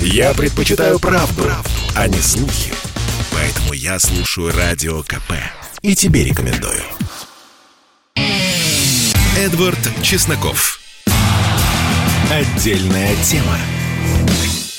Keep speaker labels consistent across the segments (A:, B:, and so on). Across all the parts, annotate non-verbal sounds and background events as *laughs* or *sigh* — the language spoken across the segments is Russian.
A: Я предпочитаю правду, правду, а не слухи. Поэтому я слушаю Радио КП. И тебе рекомендую. Эдвард Чесноков. Отдельная тема.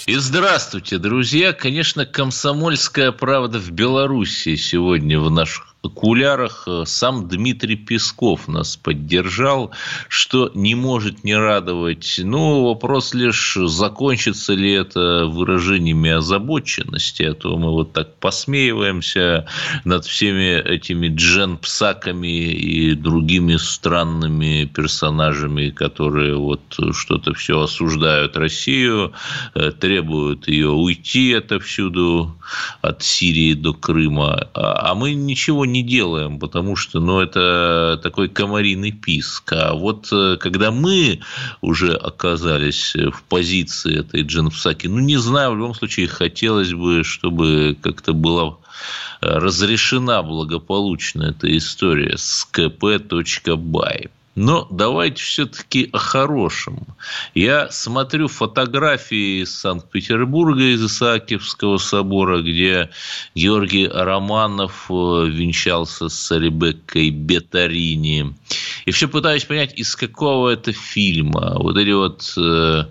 B: И здравствуйте, друзья. Конечно, комсомольская правда в Беларуси сегодня в наших окулярах э, сам Дмитрий Песков нас поддержал, что не может не радовать. Ну, вопрос лишь, закончится ли это выражениями озабоченности, а то мы вот так посмеиваемся над всеми этими джен-псаками и другими странными персонажами, которые вот что-то все осуждают Россию, э, требуют ее уйти отовсюду, от Сирии до Крыма, а, а мы ничего не делаем, потому что, ну, это такой комариный писк. А вот э, когда мы уже оказались в позиции этой Дженфсаки, ну, не знаю, в любом случае хотелось бы, чтобы как-то была э, разрешена благополучно эта история с kp.by. Но давайте все-таки о хорошем. Я смотрю фотографии из Санкт-Петербурга, из Исаакиевского собора, где Георгий Романов э, венчался с Ребеккой Бетарини. И все пытаюсь понять, из какого это фильма. Вот эти вот э,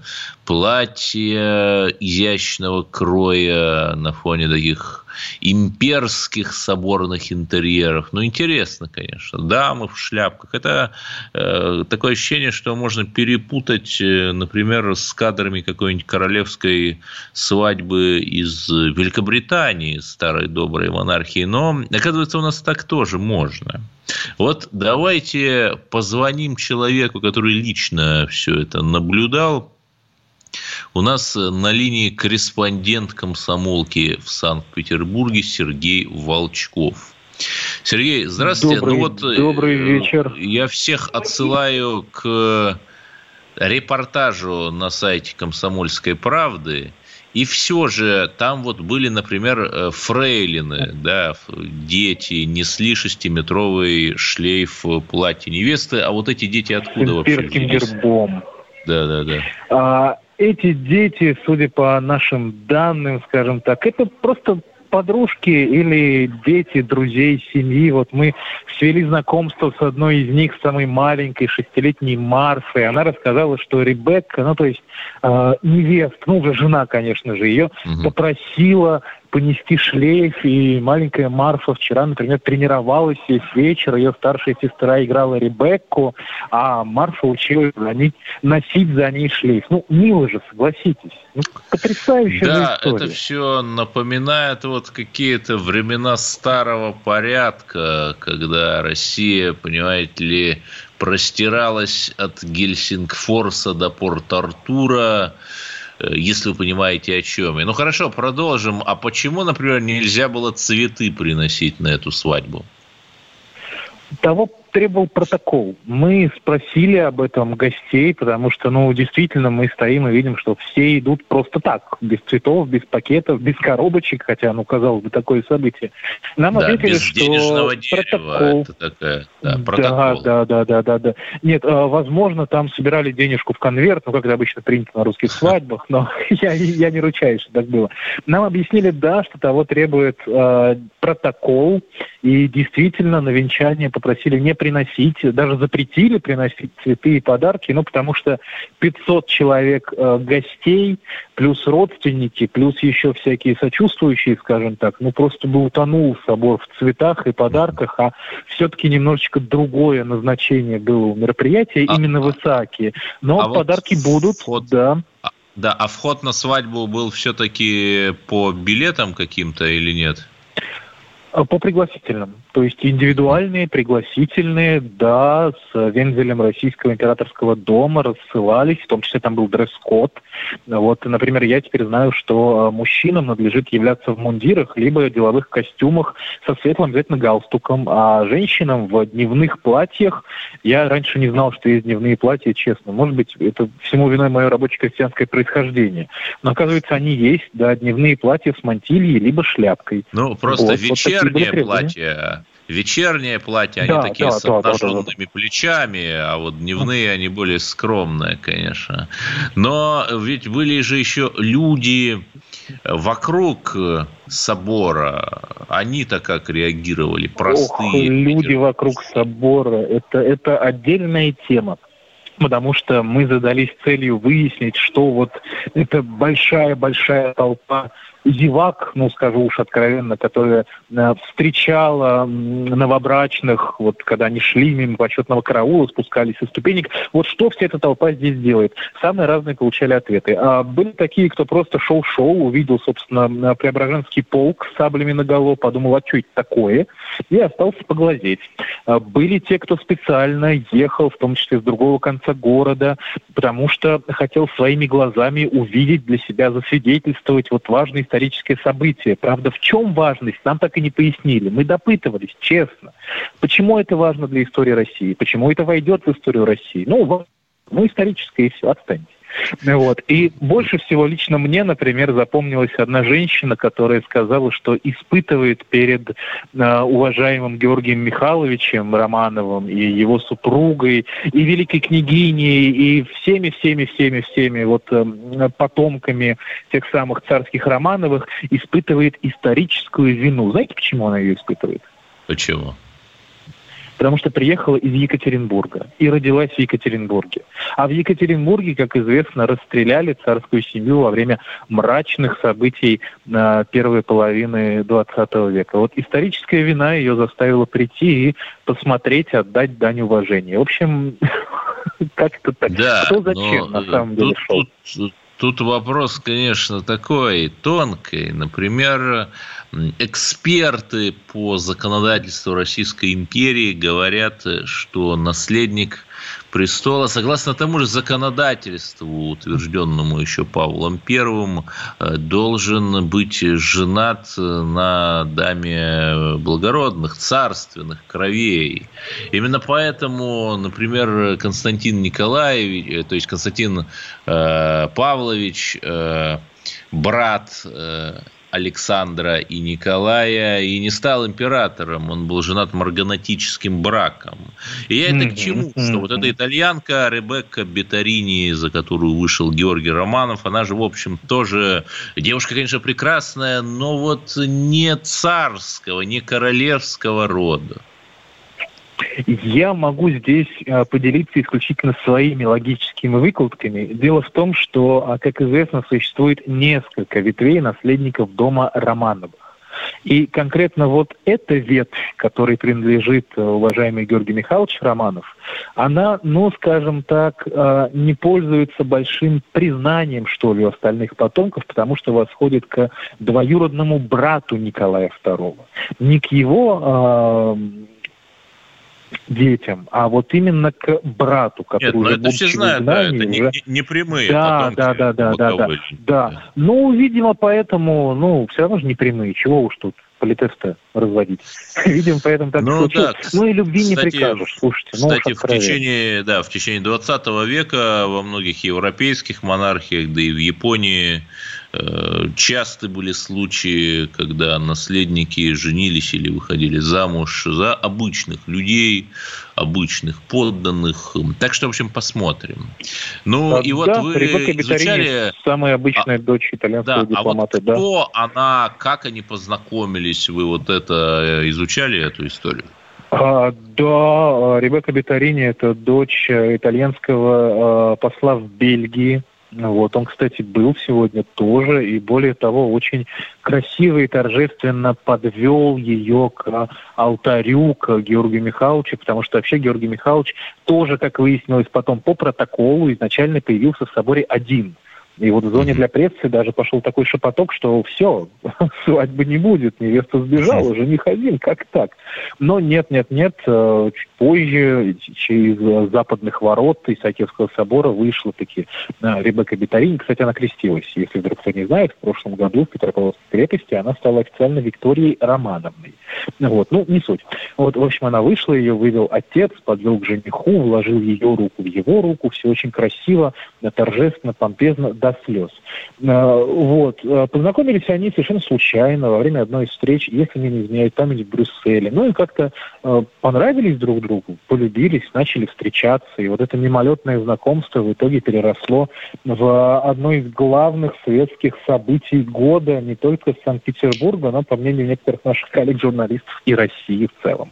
B: платья изящного кроя на фоне таких имперских соборных интерьерах. Ну, интересно, конечно. Дамы в шляпках. Это э, такое ощущение, что можно перепутать, э, например, с кадрами какой-нибудь королевской свадьбы из Великобритании, старой доброй монархии. Но, оказывается, у нас так тоже можно. Вот давайте позвоним человеку, который лично все это наблюдал, у нас э, на линии корреспондент комсомолки в Санкт-Петербурге Сергей Волчков. Сергей, здравствуйте.
C: Добрый,
B: ну вот
C: э, добрый вечер.
B: Я всех отсылаю к репортажу на сайте «Комсомольской правды». И все же там вот были, например, э, фрейлины, да, дети несли шестиметровый шлейф платья невесты, а вот эти дети откуда вообще взялись?
C: гербом.
B: Да, да, да.
C: А, эти дети, судя по нашим данным, скажем так, это просто подружки или дети друзей семьи. Вот мы свели знакомство с одной из них, самой маленькой, шестилетней Марфой. Она рассказала, что Ребекка, ну то есть э, невестка, ну уже жена, конечно же, ее угу. попросила понести шлейф, и маленькая Марфа вчера, например, тренировалась весь вечер, ее старшая сестра играла Ребекку, а Марфа училась за ней, носить за ней шлейф. Ну, мило же, согласитесь. Ну, потрясающая
B: да,
C: история.
B: это все напоминает вот какие-то времена старого порядка, когда Россия, понимаете ли, простиралась от Гельсингфорса до Порт-Артура, если вы понимаете, о чем я. Ну хорошо, продолжим. А почему, например, нельзя было цветы приносить на эту свадьбу?
C: Того требовал протокол. Мы спросили об этом гостей, потому что, ну, действительно, мы стоим и видим, что все идут просто так, без цветов, без пакетов, без коробочек, хотя, ну, казалось бы, такое событие.
B: Нам да, ответили, без что дерева, протокол... это такая, да, протокол.
C: Да, да, да, да, да. Нет, а, возможно, там собирали денежку в конверт, ну, как это обычно принято на русских *laughs* свадьбах, но *laughs* я, я не ручаюсь, что так было. Нам объяснили, да, что того требует э, протокол, и действительно на венчание попросили не приносить, даже запретили приносить цветы и подарки, ну, потому что 500 человек э, гостей, плюс родственники, плюс еще всякие сочувствующие, скажем так, ну, просто бы утонул собор в цветах и подарках, а все-таки немножечко другое назначение было у мероприятия, а, именно в Исааке. Но а подарки вот будут,
B: вот, да. А, да, а вход на свадьбу был все-таки по билетам каким-то или нет?
C: По пригласительным. То есть индивидуальные, пригласительные, да, с вензелем Российского императорского дома рассылались, в том числе там был дресс-код. Вот, например, я теперь знаю, что мужчинам надлежит являться в мундирах, либо деловых костюмах со светлым обязательно галстуком, а женщинам в дневных платьях. Я раньше не знал, что есть дневные платья, честно. Может быть, это всему виной мое рабочее крестьянское происхождение. Но, оказывается, они есть, да, дневные платья с мантильей, либо шляпкой.
B: Ну, просто вот, вечернее платье вечернее платье, они да, такие да, с обнаженными да, да, да. плечами, а вот дневные они более скромные, конечно. Но ведь были же еще люди вокруг собора. Они-то как реагировали? Простые. Ох,
C: люди вокруг собора. Это, это отдельная тема потому что мы задались целью выяснить, что вот эта большая-большая толпа зевак, ну, скажу уж откровенно, которая э, встречала новобрачных, вот когда они шли мимо почетного караула, спускались со ступенек. Вот что вся эта толпа здесь делает? Самые разные получали ответы. А были такие, кто просто шел-шел, увидел, собственно, Преображенский полк с саблями наголо, подумал, а что это такое? И остался поглазеть. А были те, кто специально ехал, в том числе с другого конца города, потому что хотел своими глазами увидеть для себя, засвидетельствовать вот важный историческое событие. Правда, в чем важность, нам так и не пояснили. Мы допытывались, честно. Почему это важно для истории России? Почему это войдет в историю России? Ну, ну историческое и все, отстаньте. Вот. И больше всего лично мне, например, запомнилась одна женщина, которая сказала, что испытывает перед э, уважаемым Георгием Михайловичем Романовым и его супругой, и великой княгиней, и всеми-всеми-всеми-всеми вот э, потомками тех самых царских Романовых, испытывает историческую вину. Знаете, почему она ее испытывает?
B: Почему?
C: Потому что приехала из Екатеринбурга и родилась в Екатеринбурге. А в Екатеринбурге, как известно, расстреляли царскую семью во время мрачных событий на первой половины XX века. Вот историческая вина ее заставила прийти и посмотреть, отдать дань уважения. В общем, *laughs* как-то так. Да, Кто зачем на самом деле шел?
B: Тут, вопрос, конечно, такой тонкий. Например, Эксперты по законодательству Российской империи говорят, что наследник престола, согласно тому же законодательству, утвержденному еще Павлом I, должен быть женат на даме благородных, царственных кровей. Именно поэтому, например, Константин Николаевич, то есть Константин э, Павлович, э, брат э, Александра и Николая и не стал императором, он был женат марганатическим браком. И я это к чему? Что вот эта итальянка Ребекка Бетарини, за которую вышел Георгий Романов, она же, в общем, тоже девушка, конечно, прекрасная, но вот не царского, не королевского рода.
C: Я могу здесь э, поделиться исключительно своими логическими выкладками. Дело в том, что, а, как известно, существует несколько ветвей наследников дома Романовых. И конкретно вот эта ветвь, которой принадлежит э, уважаемый Георгий Михайлович Романов, она, ну, скажем так, э, не пользуется большим признанием, что ли, у остальных потомков, потому что восходит к двоюродному брату Николая II. Не к его детям, а вот именно к брату, который Нет,
B: ну, уже это все знают, да, это не, уже... не прямые да,
C: да, да, да, да, да, да. Ну, видимо, поэтому, ну, все равно же не прямые, чего уж тут политеста разводить. *laughs* Видимо, поэтому так ну, случилось. Да, ну и любви кстати, не прикажешь, слушайте.
B: Ну, кстати, в течение, да, в течение 20 века во многих европейских монархиях, да и в Японии часто были случаи, когда наследники женились или выходили замуж за обычных людей, обычных подданных. Так что, в общем, посмотрим. Ну, да, и вот да, вы изучали...
C: Самая обычная а, дочь итальянского да, дипломата.
B: А вот кто да. она, как они познакомились, вы вот это э, изучали, эту историю?
C: А, да, Ребекка Бетарини – это дочь итальянского а, посла в Бельгии. Вот, он, кстати, был сегодня тоже, и более того, очень красиво и торжественно подвел ее к алтарю, к Георгию Михайловичу, потому что вообще Георгий Михайлович тоже, как выяснилось потом по протоколу, изначально появился в соборе один – и вот в зоне для прессы даже пошел такой шепоток, что все, *laughs* свадьбы не будет, невеста сбежала, жених один, как так? Но нет, нет, нет, э, чуть позже через западных ворот Исаакиевского собора вышла таки э, Ребекка Бетарини. Кстати, она крестилась, если вдруг кто не знает, в прошлом году в Петропавловской крепости она стала официально Викторией Романовной. Вот, ну, не суть. Вот, в общем, она вышла, ее вывел отец, подвел к жениху, вложил ее руку в его руку, все очень красиво, торжественно, помпезно, до слез. Э, вот. Э, познакомились они совершенно случайно во время одной из встреч, если не изменяют, там в Брюсселе. Ну и как-то понравились друг другу, полюбились, начали встречаться. И вот это мимолетное знакомство в итоге переросло в одно из главных светских событий года не только Санкт-Петербурга, но, по мнению некоторых наших коллег-журналистов, и России в целом.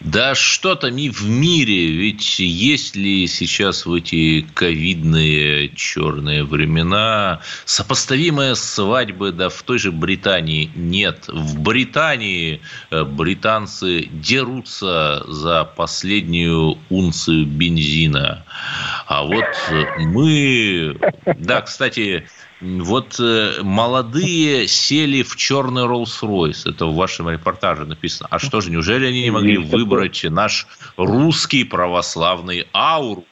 B: Да что там и в мире, ведь есть ли сейчас в эти ковидные черные времена сопоставимые свадьбы, да в той же Британии нет. В Британии э, британцы дерутся за последнюю унцию бензина. А вот мы, да, кстати, вот э, молодые сели в черный Роллс-Ройс. Это в вашем репортаже написано. А что же, неужели они не могли выбрать наш русский православный аурус?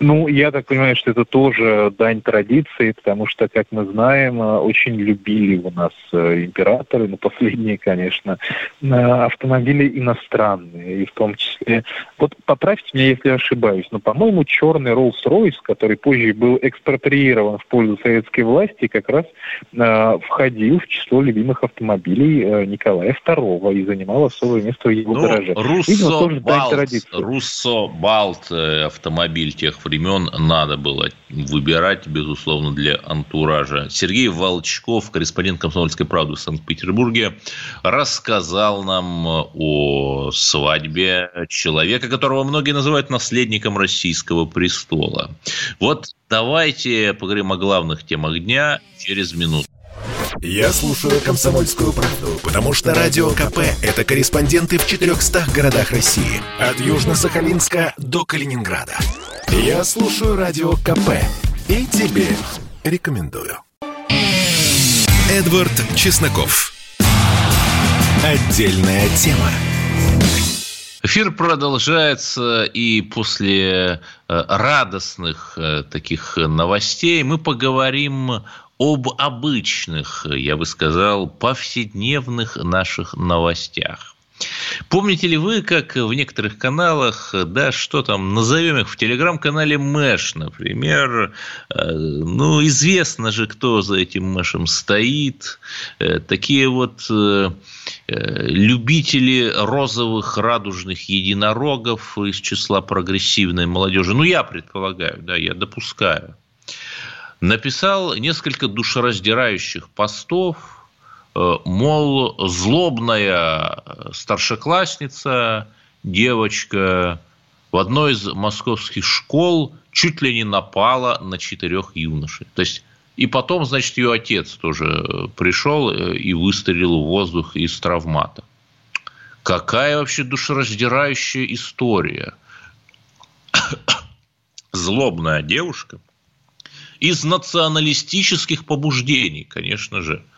C: Ну, я так понимаю, что это тоже дань традиции, потому что, как мы знаем, э, очень любили у нас э, императоры, ну, последние, конечно, э, автомобили иностранные, и в том числе... Вот поправьте меня, если я ошибаюсь, но, по-моему, черный Rolls-Royce, который позже был экспроприирован в пользу советской власти, как раз э, входил в число любимых автомобилей э, Николая II и занимал особое место в его ну, гараже.
B: Руссо-Балт, Руссо-Балт автомобиль тех времен надо было выбирать, безусловно, для антуража. Сергей Волчков, корреспондент «Комсомольской правды» в Санкт-Петербурге, рассказал нам о свадьбе человека, которого многие называют наследником российского престола. Вот давайте поговорим о главных темах дня через минуту.
A: Я слушаю «Комсомольскую правду», потому что «Радио КП» — это корреспонденты в 400 городах России. От Южно-Сахалинска до Калининграда. Я слушаю радио КП и тебе рекомендую. Эдвард Чесноков. Отдельная тема.
B: Эфир продолжается, и после э, радостных э, таких новостей мы поговорим об обычных, я бы сказал, повседневных наших новостях. Помните ли вы, как в некоторых каналах, да, что там, назовем их в телеграм-канале Мэш, например, э, ну, известно же, кто за этим Мэшем стоит, э, такие вот э, любители розовых радужных единорогов из числа прогрессивной молодежи, ну, я предполагаю, да, я допускаю, написал несколько душераздирающих постов, Э, мол, злобная старшеклассница, девочка в одной из московских школ чуть ли не напала на четырех юношей. То есть и потом, значит, ее отец тоже пришел э, и выстрелил в воздух из травмата. Какая вообще душераздирающая история. *coughs* Злобная девушка из националистических побуждений, конечно же –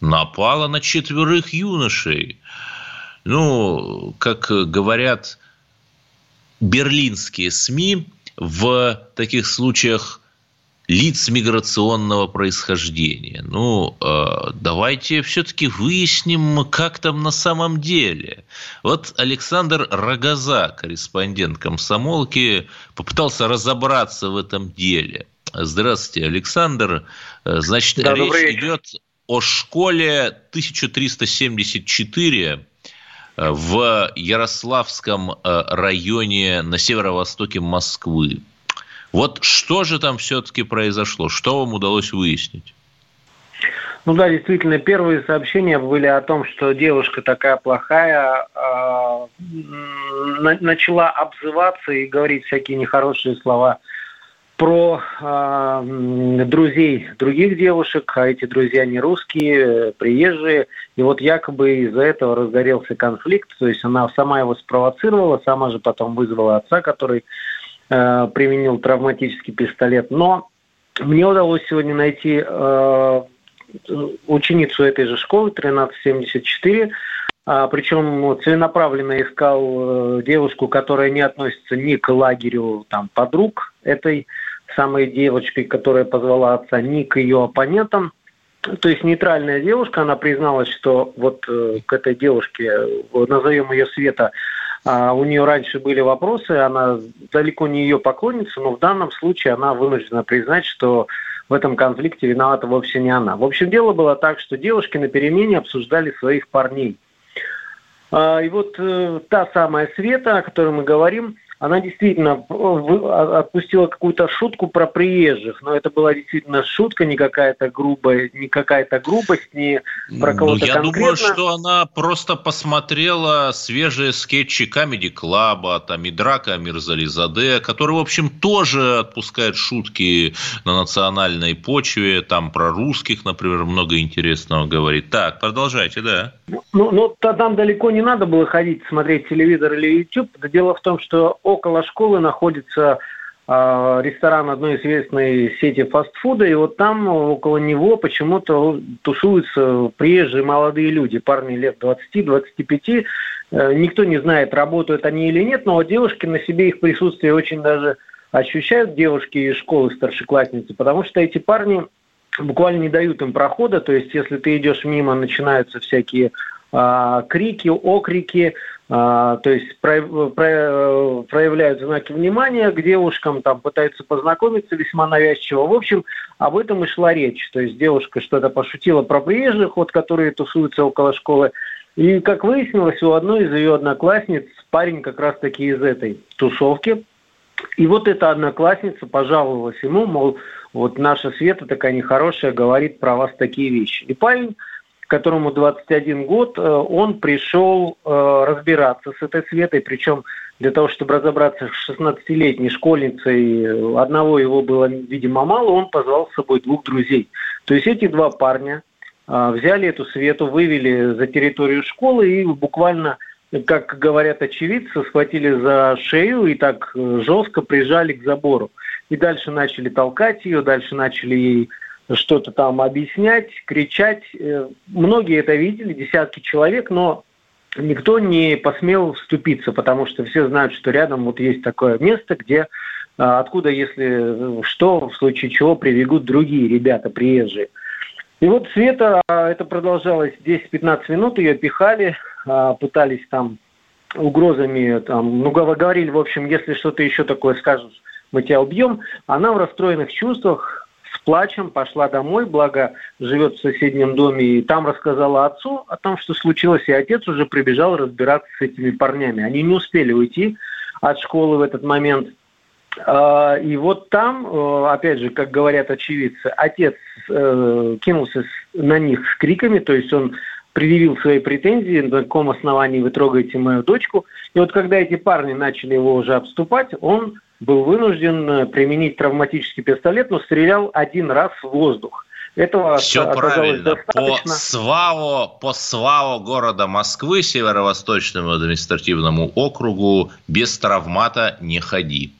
B: напала на четверых юношей. Ну, как говорят берлинские СМИ, в таких случаях лиц миграционного происхождения. Ну, э, давайте все-таки выясним, как там на самом деле. Вот Александр Рогоза, корреспондент комсомолки, попытался разобраться в этом деле. Здравствуйте, Александр. Э, значит, да, речь идет о школе 1374 э, в Ярославском э, районе на северо-востоке Москвы. Вот что же там все-таки произошло? Что вам удалось выяснить?
D: Ну да, действительно, первые сообщения были о том, что девушка такая плохая, э, начала обзываться и говорить всякие нехорошие слова про э, друзей других девушек, а эти друзья не русские, приезжие. И вот якобы из-за этого разгорелся конфликт, то есть она сама его спровоцировала, сама же потом вызвала отца, который э, применил травматический пистолет. Но мне удалось сегодня найти э, ученицу этой же школы, 1374, а, причем целенаправленно искал э, девушку, которая не относится ни к лагерю там, подруг этой самой девочкой, которая позвала отца, ни к ее оппонентам. То есть нейтральная девушка, она призналась, что вот э, к этой девушке, назовем ее Света, а, у нее раньше были вопросы, она далеко не ее поклонница, но в данном случае она вынуждена признать, что в этом конфликте виновата вовсе не она. В общем, дело было так, что девушки на перемене обсуждали своих парней. А, и вот э, та самая Света, о которой мы говорим, она действительно э, а, отпустила какую-то шутку про приезжих, но это была действительно шутка, не какая-то грубая, не какая-то грубость, не про ну, кого-то ну,
B: я
D: конкретно.
B: думаю, что она просто посмотрела свежие скетчи Comedy Club, там и Драка Мирзализаде, который, в общем, тоже отпускает шутки на национальной почве, там про русских, например, много интересного говорит. Так, продолжайте, да.
D: Ну, ну, там далеко не надо было ходить, смотреть телевизор или YouTube. Дело в том, что около школы находится э, ресторан одной известной сети фастфуда, и вот там около него почему-то тусуются приезжие молодые люди, парни лет 20-25. Э, никто не знает, работают они или нет, но девушки на себе их присутствие очень даже ощущают, девушки из школы старшеклассницы, потому что эти парни буквально не дают им прохода, то есть если ты идешь мимо, начинаются всякие а, крики, окрики, а, то есть про, про, проявляют знаки внимания к девушкам, там пытаются познакомиться весьма навязчиво. В общем, об этом и шла речь. То есть девушка что-то пошутила про приезжих, вот, которые тусуются около школы. И, как выяснилось, у одной из ее одноклассниц парень как раз-таки из этой тусовки. И вот эта одноклассница пожаловалась ему, мол, вот наша Света такая нехорошая, говорит про вас такие вещи. И парень, которому 21 год, э, он пришел э, разбираться с этой Светой, причем для того, чтобы разобраться с 16-летней школьницей, одного его было, видимо, мало, он позвал с собой двух друзей. То есть эти два парня э, взяли эту Свету, вывели за территорию школы и буквально как говорят очевидцы, схватили за шею и так жестко прижали к забору и дальше начали толкать ее, дальше начали ей что-то там объяснять, кричать. Э, многие это видели, десятки человек, но никто не посмел вступиться, потому что все знают, что рядом вот есть такое место, где а, откуда, если что, в случае чего прибегут другие ребята, приезжие. И вот Света, а, это продолжалось 10-15 минут, ее пихали, а, пытались там угрозами, там, ну, говорили, в общем, если что-то еще такое скажешь, мы тебя убьем. Она в расстроенных чувствах, с плачем пошла домой, благо живет в соседнем доме, и там рассказала отцу о том, что случилось, и отец уже прибежал разбираться с этими парнями. Они не успели уйти от школы в этот момент. А, и вот там, э, опять же, как говорят очевидцы, отец э, кинулся на них с криками, то есть он предъявил свои претензии, на каком основании вы трогаете мою дочку. И вот когда эти парни начали его уже обступать, он был вынужден э, применить травматический пистолет, но стрелял один раз в воздух.
B: Этого Все правильно. Достаточно. По СВАО, по СВАО города Москвы, Северо-Восточному административному округу, без травмата не ходи.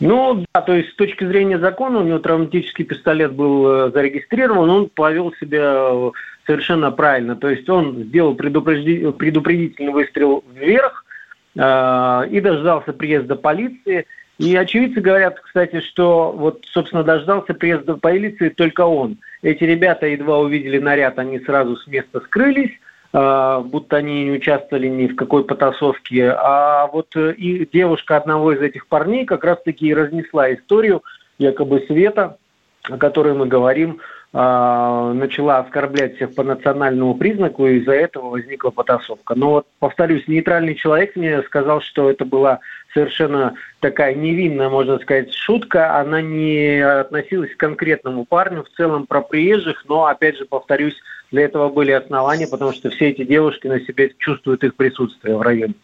D: Ну, да, то есть с точки зрения закона у него травматический пистолет был э, зарегистрирован, он повел себя э, совершенно правильно. То есть он сделал предупредительный выстрел вверх, и дождался приезда полиции. И очевидцы говорят, кстати, что вот, собственно, дождался приезда полиции только он. Эти ребята едва увидели наряд, они сразу с места скрылись, э, будто они не участвовали ни в какой потасовке. А вот э, и девушка одного из этих парней как раз-таки и разнесла историю якобы Света, о которой мы говорим, начала оскорблять всех по национальному признаку, и из-за этого возникла потасовка. Но вот, повторюсь, нейтральный человек мне сказал, что это была совершенно такая невинная, можно сказать, шутка. Она не относилась к конкретному парню, в целом про приезжих, но, опять же, повторюсь, для этого были основания, потому что все эти девушки на себе чувствуют их присутствие в районе.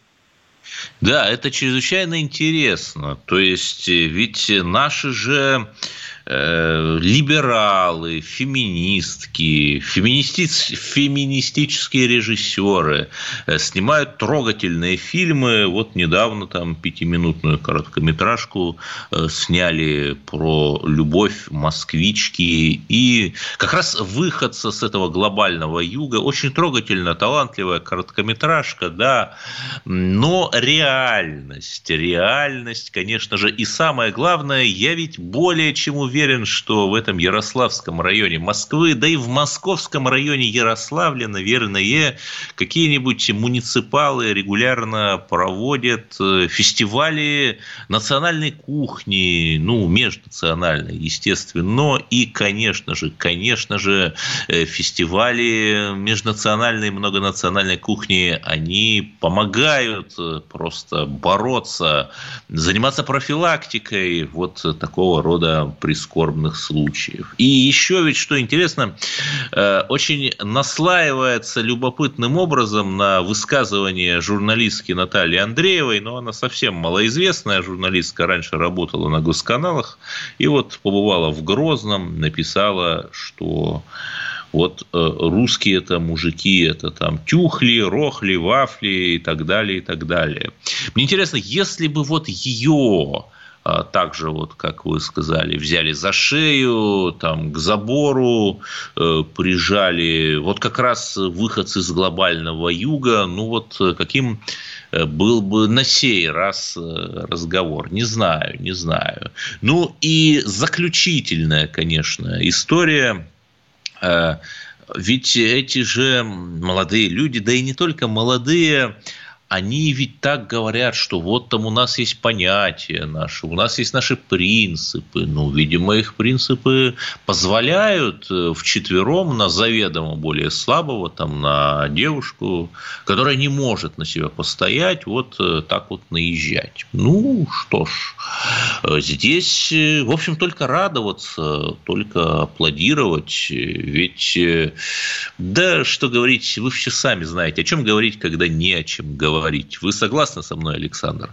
B: Да, это чрезвычайно интересно. То есть, э, ведь наши же Э, либералы, феминистки, феминисти... феминистические режиссеры э, снимают трогательные фильмы. Вот недавно там пятиминутную короткометражку э, сняли про любовь москвички. И как раз выходца с этого глобального юга. Очень трогательная, талантливая короткометражка, да. Но реальность, реальность, конечно же. И самое главное, я ведь более чем уверен, уверен, что в этом Ярославском районе Москвы, да и в московском районе Ярославля, наверное, какие-нибудь муниципалы регулярно проводят э, фестивали национальной кухни, ну, межнациональной, естественно, и, конечно же, конечно же, э, фестивали межнациональной, многонациональной кухни, они помогают э, просто бороться, заниматься профилактикой вот такого рода прискорбных случаев. И еще ведь, что интересно, э, очень наслаивается любопытным образом на высказывание журналистки Натальи Андреевой, но она совсем малоизвестная журналистка, раньше работала на госканалах, и вот побывала в Грозном, написала, что вот э, русские это мужики, это там тюхли, рохли, вафли и так далее, и так далее. Мне интересно, если бы вот ее также, вот, как вы сказали, взяли за шею, там, к забору э, прижали. Вот как раз выход из глобального юга, ну вот каким э, был бы на сей раз э, разговор. Не знаю, не знаю. Ну и заключительная, конечно, история Э, ведь эти же молодые люди, да и не только молодые, они ведь так говорят, что вот там у нас есть понятия наши, у нас есть наши принципы. Ну, видимо, их принципы позволяют э, в четвером на заведомо более слабого, там, на девушку, которая не может на себя постоять, вот э, так вот наезжать. Ну, что ж, э, здесь, в общем, только радоваться, только аплодировать, ведь, да, что говорить, вы все сами знаете, о чем говорить, когда не о чем говорить говорить. Вы согласны со мной, Александр?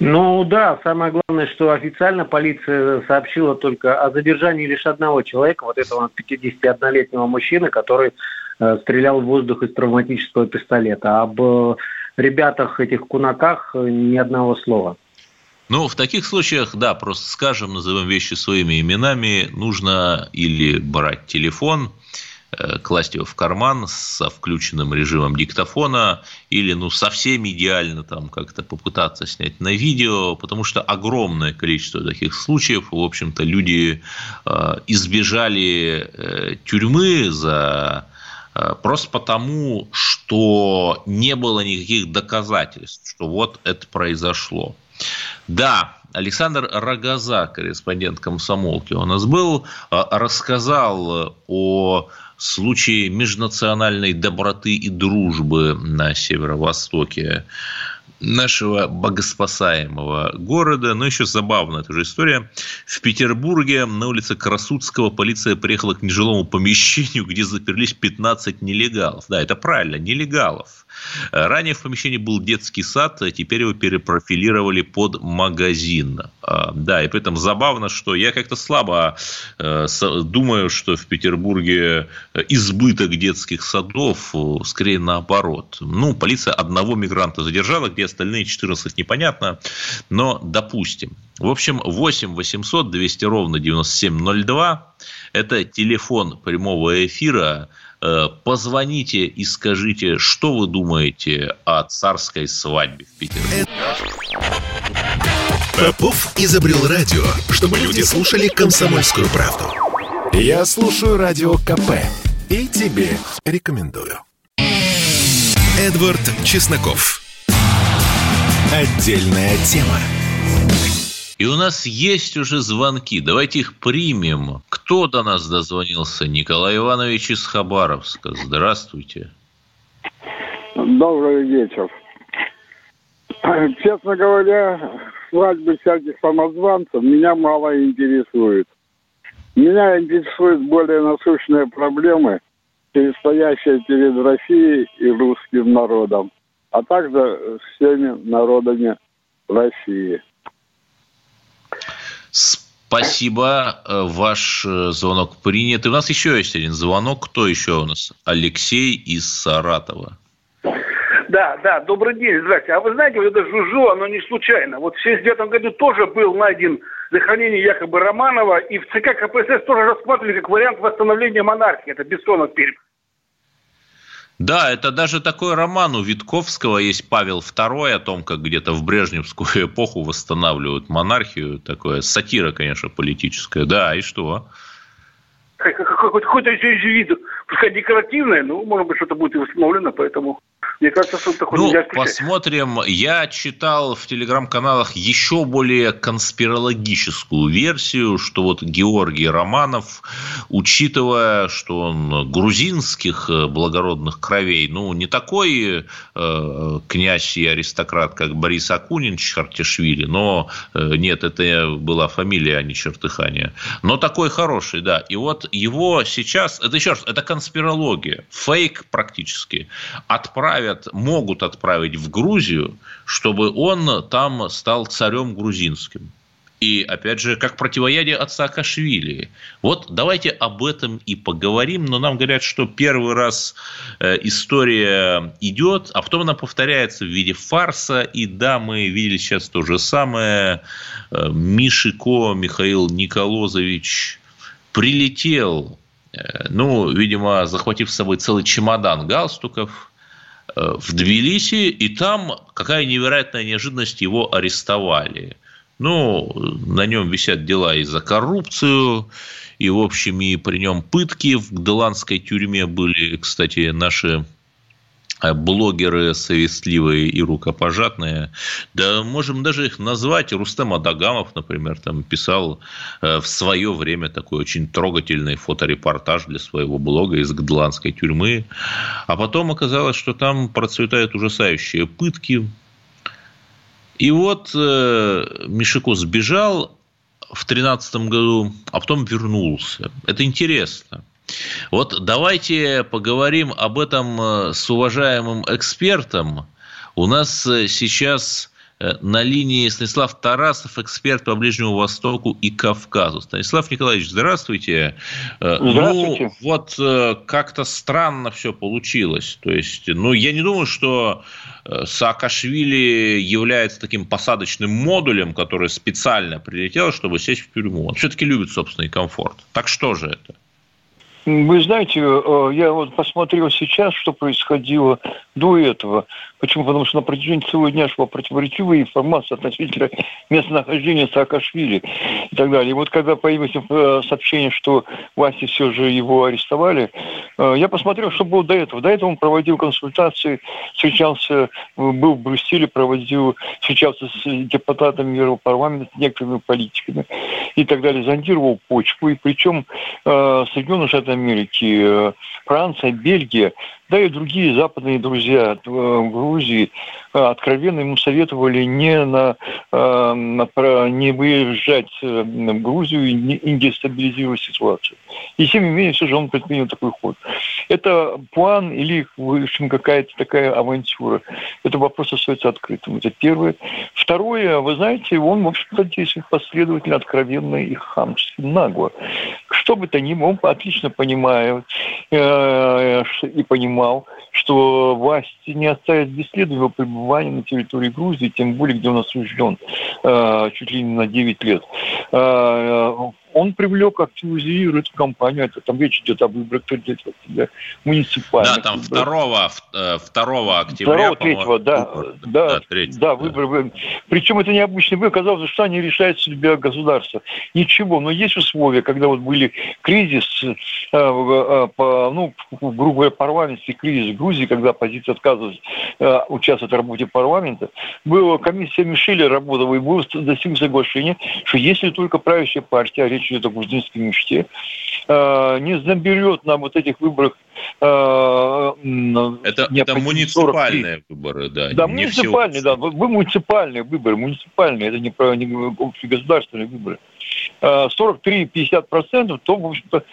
D: Ну да, самое главное, что официально полиция сообщила только о задержании лишь одного человека, вот этого 51-летнего мужчины, который э, стрелял в воздух из травматического пистолета. Об э, ребятах этих кунаках э, ни одного слова.
B: Ну, в таких случаях, да, просто скажем, назовем вещи своими именами, нужно или брать телефон, класть его в карман со включенным режимом диктофона или ну совсем идеально там как-то попытаться снять на видео, потому что огромное количество таких случаев, в общем-то, люди э, избежали э, тюрьмы за просто потому, что не было никаких доказательств, что вот это произошло. Да, Александр Рогоза, корреспондент комсомолки, у нас был, рассказал о случаи межнациональной доброты и дружбы на северо-востоке нашего богоспасаемого города. Но еще забавная эта же история. В Петербурге на улице Красудского полиция приехала к нежилому помещению, где заперлись 15 нелегалов. Да, это правильно, нелегалов. Ранее в помещении был детский сад, а теперь его перепрофилировали под магазин. А, да, и при этом забавно, что я как-то слабо э, думаю, что в Петербурге избыток детских садов, скорее наоборот. Ну, полиция одного мигранта задержала, где остальные 14 непонятно, но допустим. В общем, 8 800 200 ровно 9702 – это телефон прямого эфира – Э, позвоните и скажите, что вы думаете о царской свадьбе в Питере.
A: Попов изобрел радио, чтобы люди слушали комсомольскую правду. Я слушаю радио КП и тебе рекомендую. Эдвард Чесноков. Отдельная тема.
B: И у нас есть уже звонки. Давайте их примем. Кто до нас дозвонился? Николай Иванович из Хабаровска. Здравствуйте.
E: Добрый вечер. Честно говоря, свадьбы всяких самозванцев меня мало интересует. Меня интересуют более насущные проблемы, стоящие перед Россией и русским народом, а также всеми народами России.
B: Спасибо, э, ваш э, звонок принят. И у нас еще есть один звонок. Кто еще у нас? Алексей из Саратова.
F: Да, да, добрый день, здрасте. А вы знаете, вот это жужу, оно не случайно. Вот в 79 году тоже был найден захоронение якобы Романова, и в ЦК КПСС тоже рассматривали как вариант восстановления монархии. Это Бессонов Пермь.
B: Да, это даже такой роман у Витковского есть Павел II о том, как где-то в Брежневскую *laughs* эпоху восстанавливают монархию. Такое сатира, конечно, политическая. Да, и что?
F: Какой-то вид, пускай декоративное, но, может быть, что-то будет и восстановлено, поэтому мне кажется, что такое
B: ну, посмотрим. Я читал в телеграм-каналах еще более конспирологическую версию, что вот Георгий Романов, учитывая, что он грузинских э, благородных кровей, ну, не такой э, князь и аристократ, как Борис Акунин Чартишвили, но э, нет, это была фамилия, а не чертыхание. Но такой хороший, да. И вот его сейчас, это еще раз, это конспирология, фейк практически, отправят, могут отправить в Грузию, чтобы он там стал царем грузинским. И, опять же, как противоядие от Саакашвили. Вот давайте об этом и поговорим. Но нам говорят, что первый раз э, история идет, а потом она повторяется в виде фарса. И да, мы видели сейчас то же самое. Э, Мишико Михаил Николозович прилетел, ну, видимо, захватив с собой целый чемодан галстуков, Э, в Тбилиси, и там какая невероятная неожиданность его арестовали. Ну, на нем висят дела и за коррупцию, и, в общем, и при нем пытки в Гделандской тюрьме были, кстати, наши блогеры совестливые и рукопожатные. Да можем даже их назвать. Рустем Адагамов, например, там писал э, в свое время такой очень трогательный фоторепортаж для своего блога из Гдландской тюрьмы. А потом оказалось, что там процветают ужасающие пытки. И вот э, Мишико сбежал в 2013 году, а потом вернулся. Это интересно. Вот давайте поговорим об этом э, с уважаемым экспертом. У нас э, сейчас э, на линии Станислав Тарасов, эксперт по Ближнему Востоку и Кавказу. Станислав Николаевич, здравствуйте.
G: Здравствуйте.
B: Ну, вот как-то странно все получилось. То есть, ну, я не думаю, что Саакашвили является таким посадочным модулем, который специально прилетел, чтобы сесть в тюрьму. Он все-таки любит собственный комфорт. Так что же это?
G: Вы знаете, э, я вот посмотрел сейчас, что происходило до этого. Почему? Потому что на протяжении целого дня шла противоречивая информация относительно местонахождения Саакашвили и так далее. И вот когда появилось э, сообщение, что власти все же его арестовали, э, я посмотрел, что было до этого. До этого он проводил консультации, встречался, был в Брюсселе, проводил, встречался с депутатами Европарламента, с некоторыми политиками и так далее, зондировал почву. И причем Соединенные Штаты Америки, Франция, Бельгия, да и другие западные друзья в Грузии э, откровенно ему советовали не, на, э, не выезжать э, в Грузию и не дестабилизировать ситуацию. И тем не менее, все же он предпринял такой ход. Это план или, в общем, какая-то такая авантюра. Это вопрос остается открытым. Это первое. Второе, вы знаете, он, в общем-то, действует последовательно, откровенно и хамски, нагло. Что бы то ни было, он отлично понимает э, и понимал, что власти не оставят бесследного его пребывания на территории Грузии, тем более, где он осужден э, чуть ли не на 9 лет. Э, он привлек, активизирует компанию. Это там речь идет об выборах
B: муниципальных. Да, там выборах. 2, 2 октября.
G: 2 3 да. Выбор. Да, да, 3, да, да, выборы. Причем это необычный выбор. Казалось, что они решают судьбе государства. Ничего. Но есть условия, когда вот были кризис, э, э, по, ну, грубо говоря, парламентский кризис в Грузии, когда оппозиция отказывалась э, участвовать в работе парламента, была комиссия Мишеля работала, и было достигнуто соглашение, что если только правящая партия, речь идет о грузинской мечте, не заберет на вот этих выборах
B: э, это, это муниципальные 43. выборы, да.
G: Да, муниципальные, да. Вы муниципальные выборы, муниципальные, это не, про, не государственные выборы. 43-50%, то, в общем-то,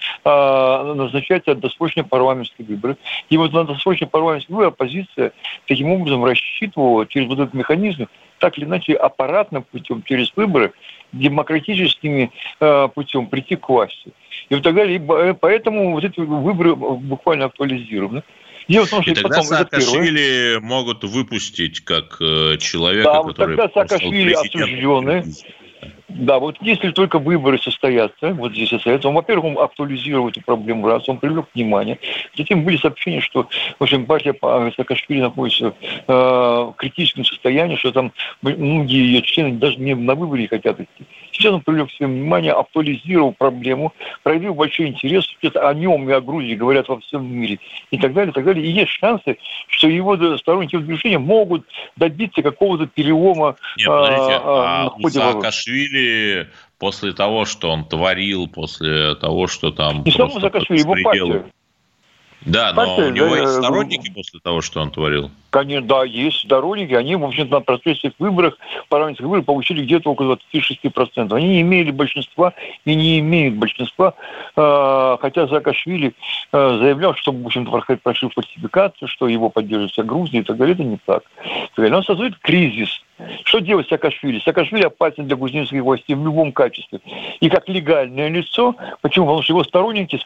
G: назначается досрочные парламентские выборы. И вот на досрочные парламентские выборы оппозиция таким образом рассчитывала через вот этот механизм, так или иначе аппаратным путем, через выборы, демократическими э, путем прийти к власти. И вот так далее. И э, поэтому вот эти выборы буквально актуализированы.
B: Дело в том, что и тогда Саакашвили могут выпустить как э, человека, да,
G: который... тогда Саакашвили осужденный. Да, вот если только выборы состоятся, вот здесь состоятся, он, во-первых, он актуализировал эту проблему раз, он привлек внимание. Затем были сообщения, что, в общем, партия Саакашвили находится э, в критическом состоянии, что там многие ее члены даже не на выборы хотят идти. Сейчас он привлек себе внимание, актуализировал проблему, проявил большой интерес, о нем и о Грузии говорят во всем мире и так далее, и так далее. И есть шансы, что его сторонники движения могут добиться какого-то перелома.
B: Нет, подождите, а, а у Саакашвили после того, что он творил, после того, что там...
G: Не само Саакашвили, его партия.
B: Да, но у него есть сторонники после того, что он творил.
G: Конечно, да, есть сторонники. Они, в общем-то, на предстоящих выборах, парламентских выборах получили где-то около 26%. Они не имели большинства и не имеют большинства, э, хотя Заакашвили э, заявлял, что, в общем-то, прошил фальсификацию, что его поддерживает вся Грузия и так далее. Это не так. Он создает кризис что делать Саакашвили? Саакашвили опасен для грузинских властей в любом качестве. И как легальное лицо, почему? Потому что его сторонники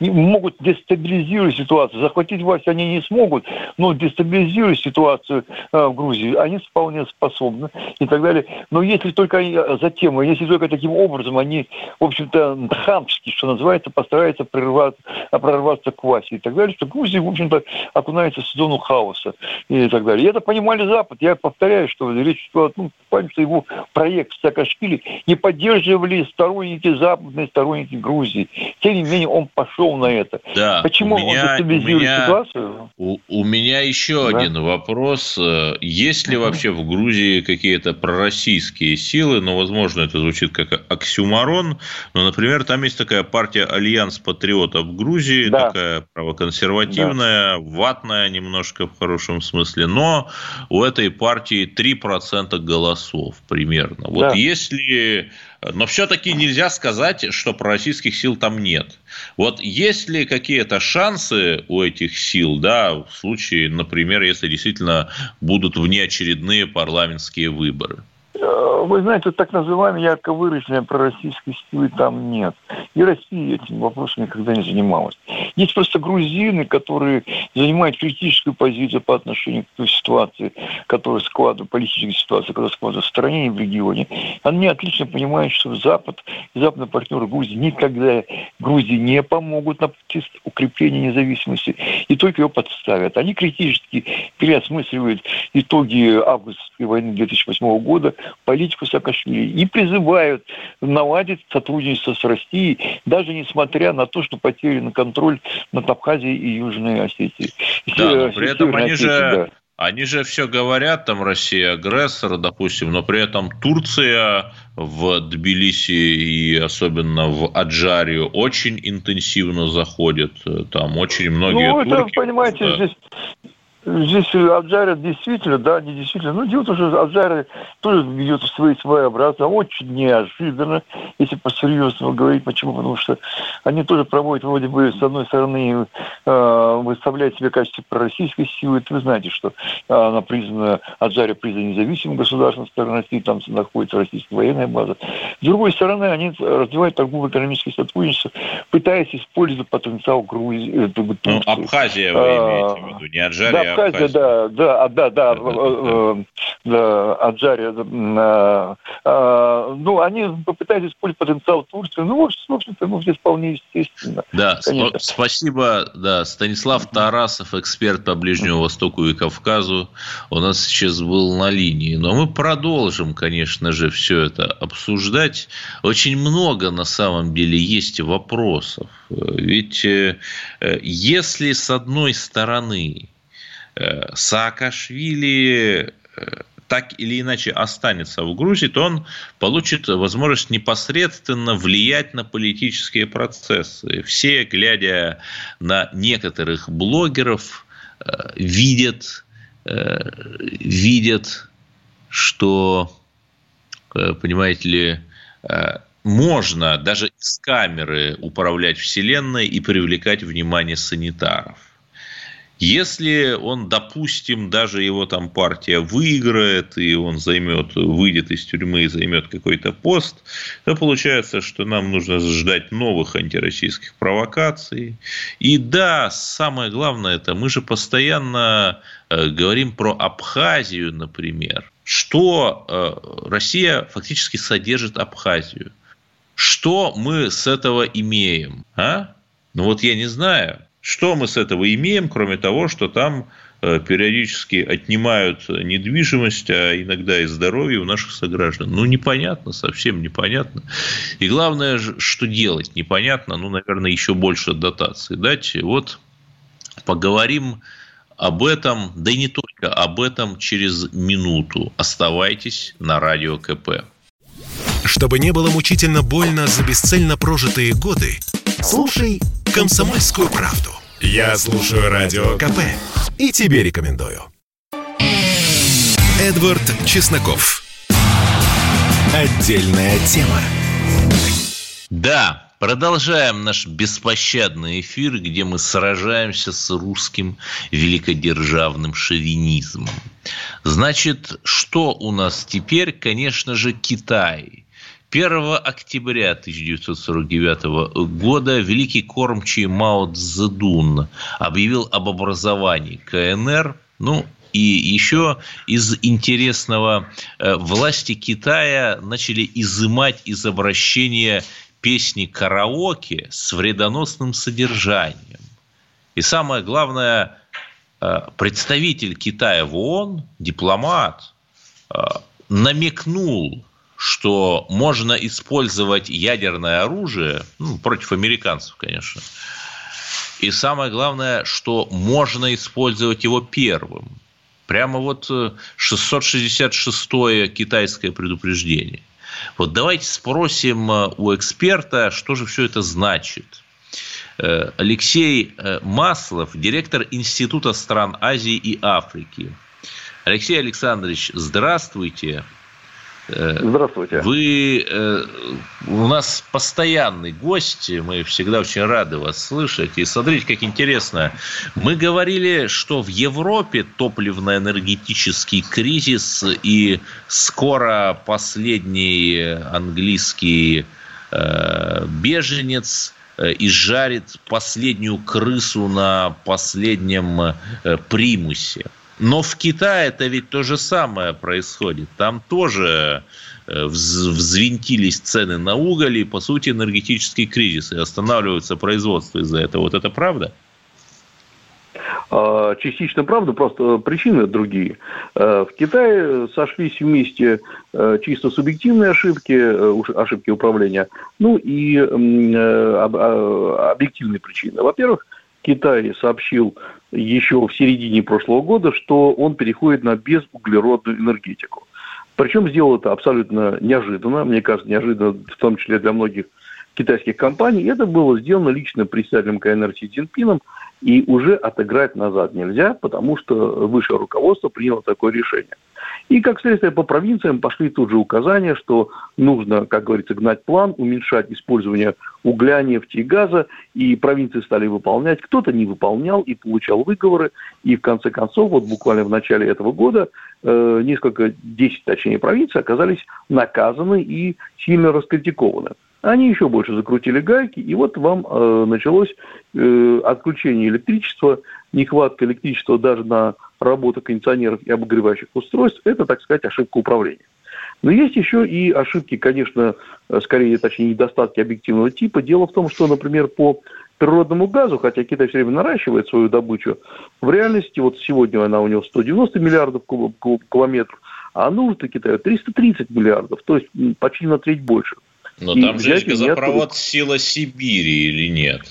G: могут дестабилизировать ситуацию. Захватить власть они не смогут, но дестабилизировать ситуацию э, в Грузии они вполне способны и так далее. Но если только э, затем, если только таким образом они, в общем-то, хамски, что называется, постараются прорваться, прорваться к власти и так далее, что Грузия, в общем-то, окунается в зону хаоса и так далее. И это понимали Запад. Я повторяю, что речь шла ну, что его проект Саакашвили не поддерживали сторонники западные, сторонники Грузии. Тем не менее, он пошел на это.
B: Да,
G: Почему
B: меня,
G: он дестабилизирует
B: меня,
G: ситуацию?
B: У, у меня еще да? один вопрос. Есть ли вообще в Грузии какие-то пророссийские силы? Ну, возможно, это звучит как оксюмарон, но, например, там есть такая партия Альянс патриотов Грузии, да. такая правоконсервативная, да. ватная немножко в хорошем смысле, но у этой партии 3% голосов примерно. Вот да. если... Но все-таки нельзя сказать, что пророссийских сил там нет. Вот есть ли какие-то шансы у этих сил, да, в случае, например, если действительно будут внеочередные парламентские выборы?
G: Э, вы знаете, так называемые ярко выраженные пророссийские силы там нет. И Россия этим вопросом никогда не занималась. Есть просто грузины, которые занимают критическую позицию по отношению к той ситуации, которая складывается, политической ситуации, которая складывается в стране и в регионе. Они отлично понимают, что Запад и западные партнеры Грузии никогда Грузии не помогут на пути укрепления независимости и только ее подставят. Они критически переосмысливают итоги августовской войны 2008 года, политику Саакашвили и призывают наладить сотрудничество с Россией, даже несмотря на то, что потерян контроль над Абхазией и Южной Осетией.
B: Да, но при этом они же, да. Они же все говорят, там Россия агрессор, допустим, но при этом Турция в Тбилиси и особенно в Аджарию очень интенсивно заходит. Там очень многие
G: ну, турки... это, понимаете, здесь Здесь Аджаря действительно, да, не действительно. Ну, дело в том, что Аджаря тоже ведет свои своеобразно, очень неожиданно, если по-серьезному говорить. Почему? Потому что они тоже проводят, вроде бы, с одной стороны, э, выставляют себя в качестве пророссийской силы. Это вы знаете, что она признана, Аджаря признана независимым государством стороны России, там находится российская военная база. С другой стороны, они развивают торгово-экономическое сотрудничество, пытаясь использовать потенциал Грузии.
B: Э, ну, Абхазия вы имеете в виду, не Аджария,
G: да, Абхазия, да, да, да, да, да, Аджария, ну, они попытались использовать потенциал Турции, ну, в общем-то, ну, здесь вполне естественно.
B: Да, спасибо, да, Станислав Тарасов, эксперт по Ближнему Востоку и Кавказу, у нас сейчас был на линии, но мы продолжим, конечно же, все это обсуждать. Очень много, на самом деле, есть вопросов. Ведь э, если с одной стороны Э, Саакашвили э, так или иначе останется в Грузии, то он получит возможность непосредственно влиять на политические процессы. Все, глядя на некоторых блогеров, э, видят, видят, что, понимаете ли, можно даже из камеры управлять Вселенной и привлекать внимание санитаров. Если он, допустим, даже его там партия выиграет, и он займет, выйдет из тюрьмы и займет какой-то пост, то получается, что нам нужно ждать новых антироссийских провокаций. И да, самое главное, это мы же постоянно э, говорим про Абхазию, например. что э, Россия фактически содержит Абхазию. Что мы с этого имеем? А? Ну вот я не знаю, что мы с этого имеем, кроме того, что там Э, периодически отнимают недвижимость, а иногда и здоровье у наших сограждан. Ну, непонятно, совсем непонятно. И главное, что делать, непонятно, ну, наверное, еще больше дотации дать. Вот поговорим об этом, да и не только об этом через минуту. Оставайтесь на Радио КП.
A: Чтобы не было мучительно больно за бесцельно прожитые годы, слушай «Комсомольскую правду». Я слушаю Радио КП и тебе рекомендую. Эдвард Чесноков. Отдельная тема.
B: Да, продолжаем наш беспощадный эфир, где мы сражаемся с русским великодержавным шовинизмом. Значит, что у нас теперь? Конечно же, Китай – 1 октября 1949 года великий кормчий Мао Цзэдун объявил об образовании КНР, ну, и еще из интересного, э, власти Китая начали изымать из обращения песни караоке с вредоносным содержанием. И самое главное, э, представитель Китая в ООН, дипломат, э, намекнул что можно использовать ядерное оружие ну, против американцев, конечно. И самое главное, что можно использовать его первым. Прямо вот 666-е китайское предупреждение. Вот давайте спросим э, у эксперта, что же все это значит. Э, Алексей э, Маслов, директор Института стран Азии и Африки. Алексей Александрович, здравствуйте.
H: Э, Здравствуйте.
B: Вы э, у нас постоянный гость, мы всегда очень рады вас слышать. И смотрите, как интересно. Мы говорили, что в Европе топливно-энергетический кризис, и скоро последний английский э, беженец изжарит последнюю крысу на последнем примусе. Но в Китае это ведь то же самое происходит. Там тоже э, взвинтились цены на уголь и, по сути, энергетический кризис. И останавливается производство из-за этого. Вот это правда?
H: А, частично правда, просто причины другие. Э, в Китае сошлись вместе э, чисто субъективные ошибки, ошибки управления, ну и объективные причины. Во-первых, Китай сообщил еще в середине прошлого года, что он переходит на безуглеродную энергетику. Причем сделал это абсолютно неожиданно, мне кажется, неожиданно в том числе для многих китайских компаний. Это было сделано лично председателем КНР Си Цзиньпином, и уже отыграть назад нельзя, потому что высшее руководство приняло такое решение. И, как следствие, по провинциям пошли тут же указания, что нужно, как говорится, гнать план, уменьшать использование угля, нефти и газа, и провинции стали выполнять. Кто-то не выполнял и получал выговоры, и в конце концов, вот буквально в начале этого года, э, несколько, 10 точнее провинций оказались наказаны и сильно раскритикованы. Они еще больше закрутили гайки, и вот вам э, началось э, отключение электричества, нехватка электричества даже на работу кондиционеров и обогревающих устройств. Это, так сказать, ошибка управления. Но есть еще и ошибки, конечно, скорее, точнее, недостатки объективного типа. Дело в том, что, например, по природному газу, хотя Китай все время наращивает свою добычу, в реальности, вот сегодня она у него 190 миллиардов километров, а нужно Китаю 330 миллиардов, то есть почти на треть больше.
B: Но и там же есть газопровод «Сила Сибири» или нет?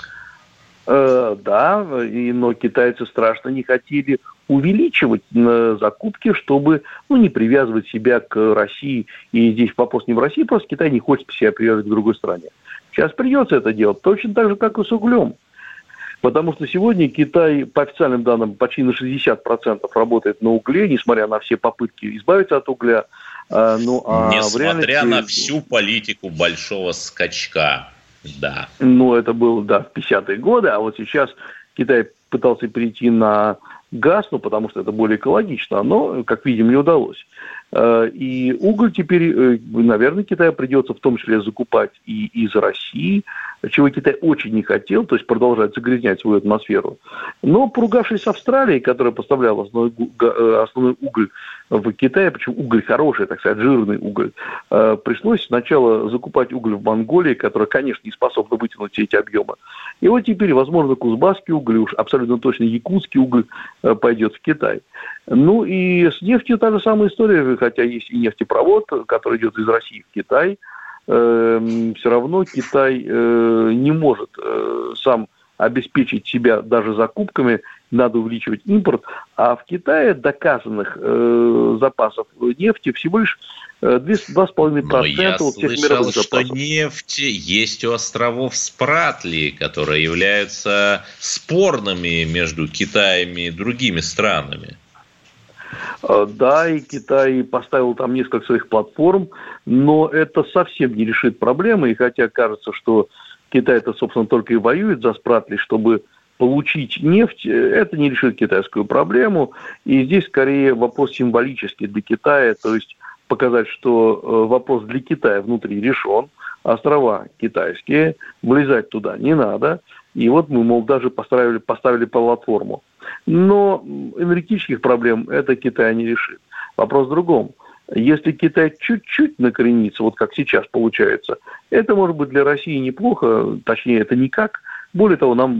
H: Э, да, и, но китайцы страшно не хотели увеличивать э, закупки, чтобы ну, не привязывать себя к России. И здесь вопрос не в России, просто Китай не хочет себя привязывать к другой стране. Сейчас придется это делать, точно так же, как и с углем. Потому что сегодня Китай, по официальным данным, почти на 60% работает на угле, несмотря на все попытки избавиться от угля.
B: А, ну, а Несмотря реальности... на всю политику большого скачка, да.
H: Ну, это было, да, в 50-е годы, а вот сейчас Китай пытался перейти на газ, ну, потому что это более экологично, но, как видим, не удалось. Э, и уголь теперь, э, наверное, Китаю придется в том числе закупать и из России, чего Китай очень не хотел, то есть продолжать загрязнять свою атмосферу. Но поругавшись с Австралией, которая поставляла основной, э, основной уголь в Китае, причем уголь хороший, так сказать, жирный уголь, пришлось сначала закупать уголь в Монголии, которая, конечно, не способна вытянуть все эти объемы. И вот теперь, возможно, кузбасский уголь, уж абсолютно точно якутский уголь пойдет в Китай. Ну и с нефтью та же самая история, хотя есть и нефтепровод, который идет из России в Китай. Эм, Все равно Китай э, не может э, сам обеспечить себя даже закупками, надо увеличивать импорт, а в Китае доказанных э, запасов нефти всего лишь 2,5%
B: от всех слышал, мировых запасов. что нефть есть у островов Спратли, которые являются спорными между Китаем и другими странами.
H: Э, да, и Китай поставил там несколько своих платформ, но это совсем не решит проблемы. И хотя кажется, что Китай это, собственно, только и воюет за Спратли, чтобы получить нефть, э, это не решит китайскую проблему. И здесь скорее вопрос символический для Китая, то есть показать, что э, вопрос для Китая внутри решен, острова китайские, влезать туда не надо. И вот мы, мол, даже поставили, поставили платформу. Но энергетических проблем это Китай не решит. Вопрос в другом. Если Китай чуть-чуть накоренится, вот как сейчас получается, это может быть для России неплохо, точнее это никак. Более того, нам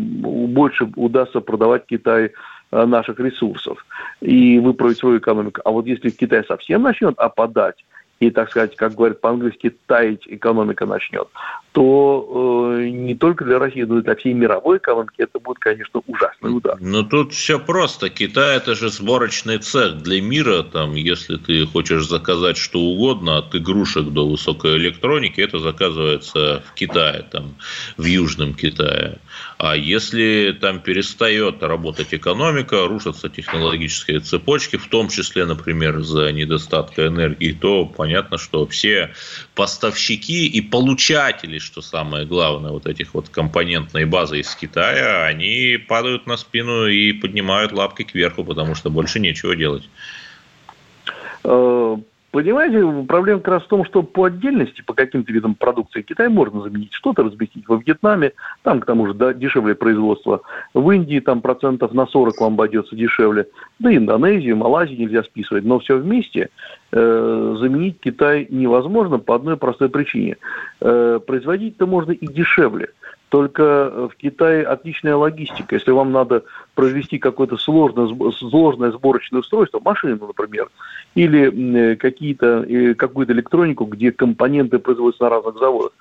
H: больше удастся продавать Китай э, наших ресурсов и выправить свою экономику. А вот если Китай совсем начнет опадать, и, так сказать, как говорят по-английски, таять экономика начнет, то э, не только для России, но и для всей мировой экономики это будет, конечно, ужасный удар.
B: Но тут все просто. Китай – это же сборочный цех для мира. Там, если ты хочешь заказать что угодно, от игрушек до высокой электроники, это заказывается в Китае, там, в Южном Китае. А если там перестает работать экономика, рушатся технологические цепочки, в том числе, например, из-за недостатка энергии, то понятно, что все поставщики и получатели, что самое главное, вот этих вот компонентной базы из Китая, они падают на спину и поднимают лапки кверху, потому что больше нечего делать.
H: Понимаете, проблема как раз в том, что по отдельности, по каким-то видам продукции Китай можно заменить, что-то разместить во Вьетнаме, там к тому же да, дешевле производство, в Индии там процентов на 40 вам обойдется дешевле, да Индонезию, Малайзию нельзя списывать, но все вместе э, заменить Китай невозможно по одной простой причине. Э, производить-то можно и дешевле – только в Китае отличная логистика. Если вам надо провести какое-то сложное, сложное сборочное устройство, машину, например, или какие-то, э, какую-то электронику, где компоненты производятся на разных заводах,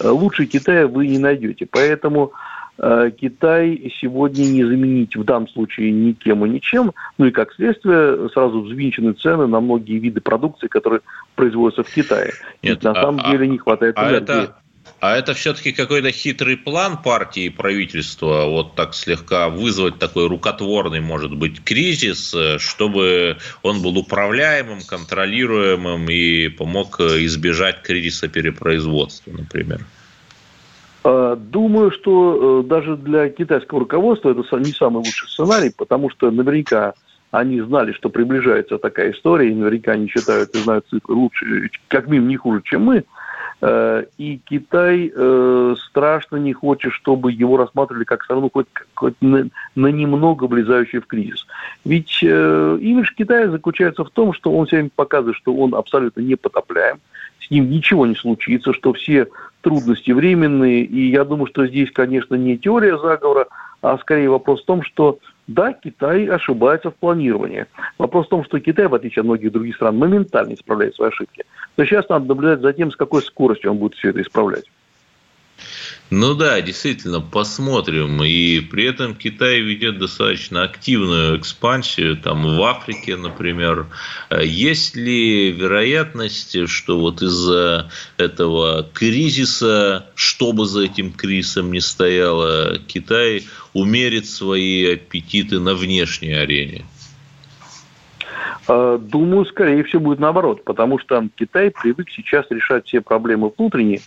H: э, лучше Китая вы не найдете. Поэтому э, Китай сегодня не заменить в данном случае никем и ничем, ну и как следствие сразу взвинчены цены на многие виды продукции, которые производятся в Китае. Нет, Ведь на а, самом а, деле не хватает
B: а энергии. Это а это все-таки какой-то хитрый план партии и правительства, вот так слегка вызвать такой рукотворный, может быть, кризис, чтобы он был управляемым, контролируемым и помог избежать кризиса перепроизводства, например?
H: А, думаю, что э, даже для китайского руководства это не самый лучший сценарий, потому что наверняка они знали, что приближается такая история, и наверняка они считают и знают цифры лучше, как минимум не хуже, чем мы. Э, и Китай э, страшно не хочет, чтобы его рассматривали как страну хоть, хоть на, на немного влезающую в кризис. Ведь э, имидж Китая заключается в том, что он всем показывает, что он абсолютно непотопляем, с ним ничего не случится, что все трудности временные. И я думаю, что здесь, конечно, не теория заговора, а скорее вопрос в том, что да, Китай ошибается в планировании. Вопрос в том, что Китай, в отличие от многих других стран, моментально исправляет свои ошибки. Но сейчас надо наблюдать за тем, с какой скоростью он будет все это исправлять.
B: Ну да, действительно, посмотрим. И при этом Китай ведет достаточно активную экспансию, там в Африке, например. Есть ли вероятность, что вот из-за этого кризиса, что бы за этим кризисом ни стояло, Китай умерит свои аппетиты на внешней арене?
H: А, думаю, скорее всего, будет наоборот, потому что Китай привык сейчас решать все проблемы внутренние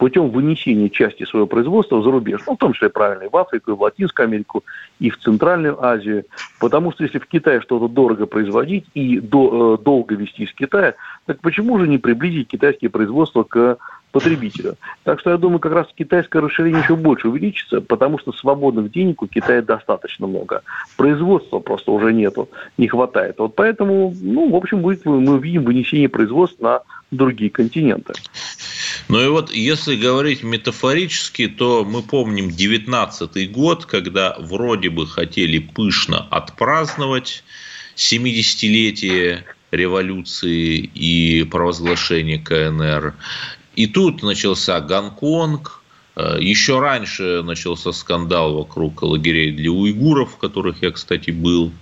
H: путем вынесения части своего производства за рубеж, ну, в том числе, правильно, и в Африку, и в Латинскую Америку, и в Центральную Азию. Потому что если в Китае что-то дорого производить и до, э, долго вести из Китая, так почему же не приблизить китайские производства к потребителю. Так что я думаю, как раз китайское расширение еще больше увеличится, потому что свободных денег у Китая достаточно много. Производства просто уже нету, не хватает. Вот поэтому, ну, в общем, будет, мы увидим вынесение производств на другие континенты.
B: Ну и вот, если говорить метафорически, то мы помним 19 год, когда вроде бы хотели пышно отпраздновать 70-летие революции и провозглашения КНР. И тут начался Гонконг, э, еще раньше начался скандал вокруг лагерей для уйгуров, в которых я, кстати, был.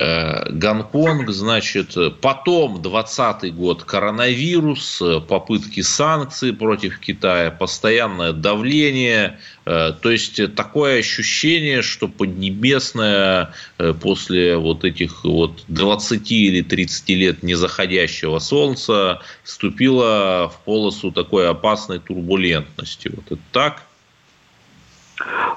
B: Э, Гонконг, значит, потом 20 год коронавирус, попытки санкций против Китая, постоянное давление, э, то есть такое ощущение, что Поднебесная э, после вот этих вот 20 или 30 лет незаходящего солнца вступила в полосу такой опасной турбулентности. Вот это так?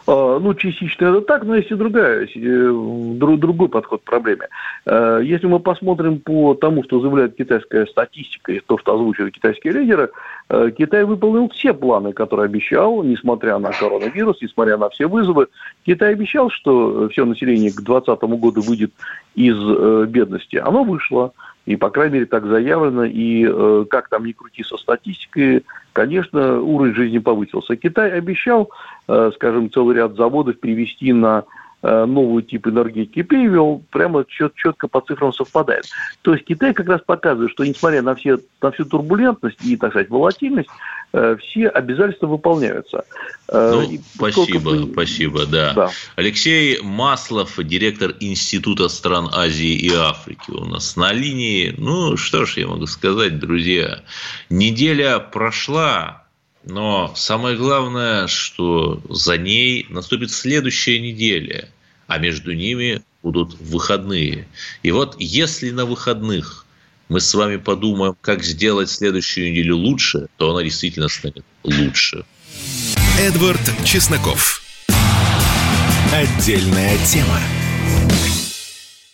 H: А, ну, частично это так, но есть и другая, э, другой подход к проблеме. Э, если мы посмотрим по тому, что заявляет китайская статистика и то, что озвучивают китайские лидеры, э, Китай выполнил все планы, которые обещал, несмотря на коронавирус, несмотря на все вызовы. Китай обещал, что все население к 2020 году выйдет из бедности. Оно вышло. И, по крайней мере, так заявлено. И как там ни крути со статистикой, конечно, уровень жизни повысился. Китай обещал, э, скажем, целый ряд заводов перевести на Э, новый тип энергетики перевел, прямо чет, четко по цифрам совпадает. То есть Китай как раз показывает, что несмотря на, все, на всю турбулентность и, так сказать, волатильность, все обязательства выполняются.
B: Э, ну, и спасибо, мы... спасибо, да. да. Алексей Маслов, директор Института стран Азии и Африки у нас на линии. Ну, что ж я могу сказать, друзья. Неделя прошла, но самое главное, что за ней наступит следующая неделя, а между ними будут выходные. И вот если на выходных мы с вами подумаем, как сделать следующую неделю лучше, то она действительно станет лучше.
A: Эдвард Чесноков. Отдельная тема.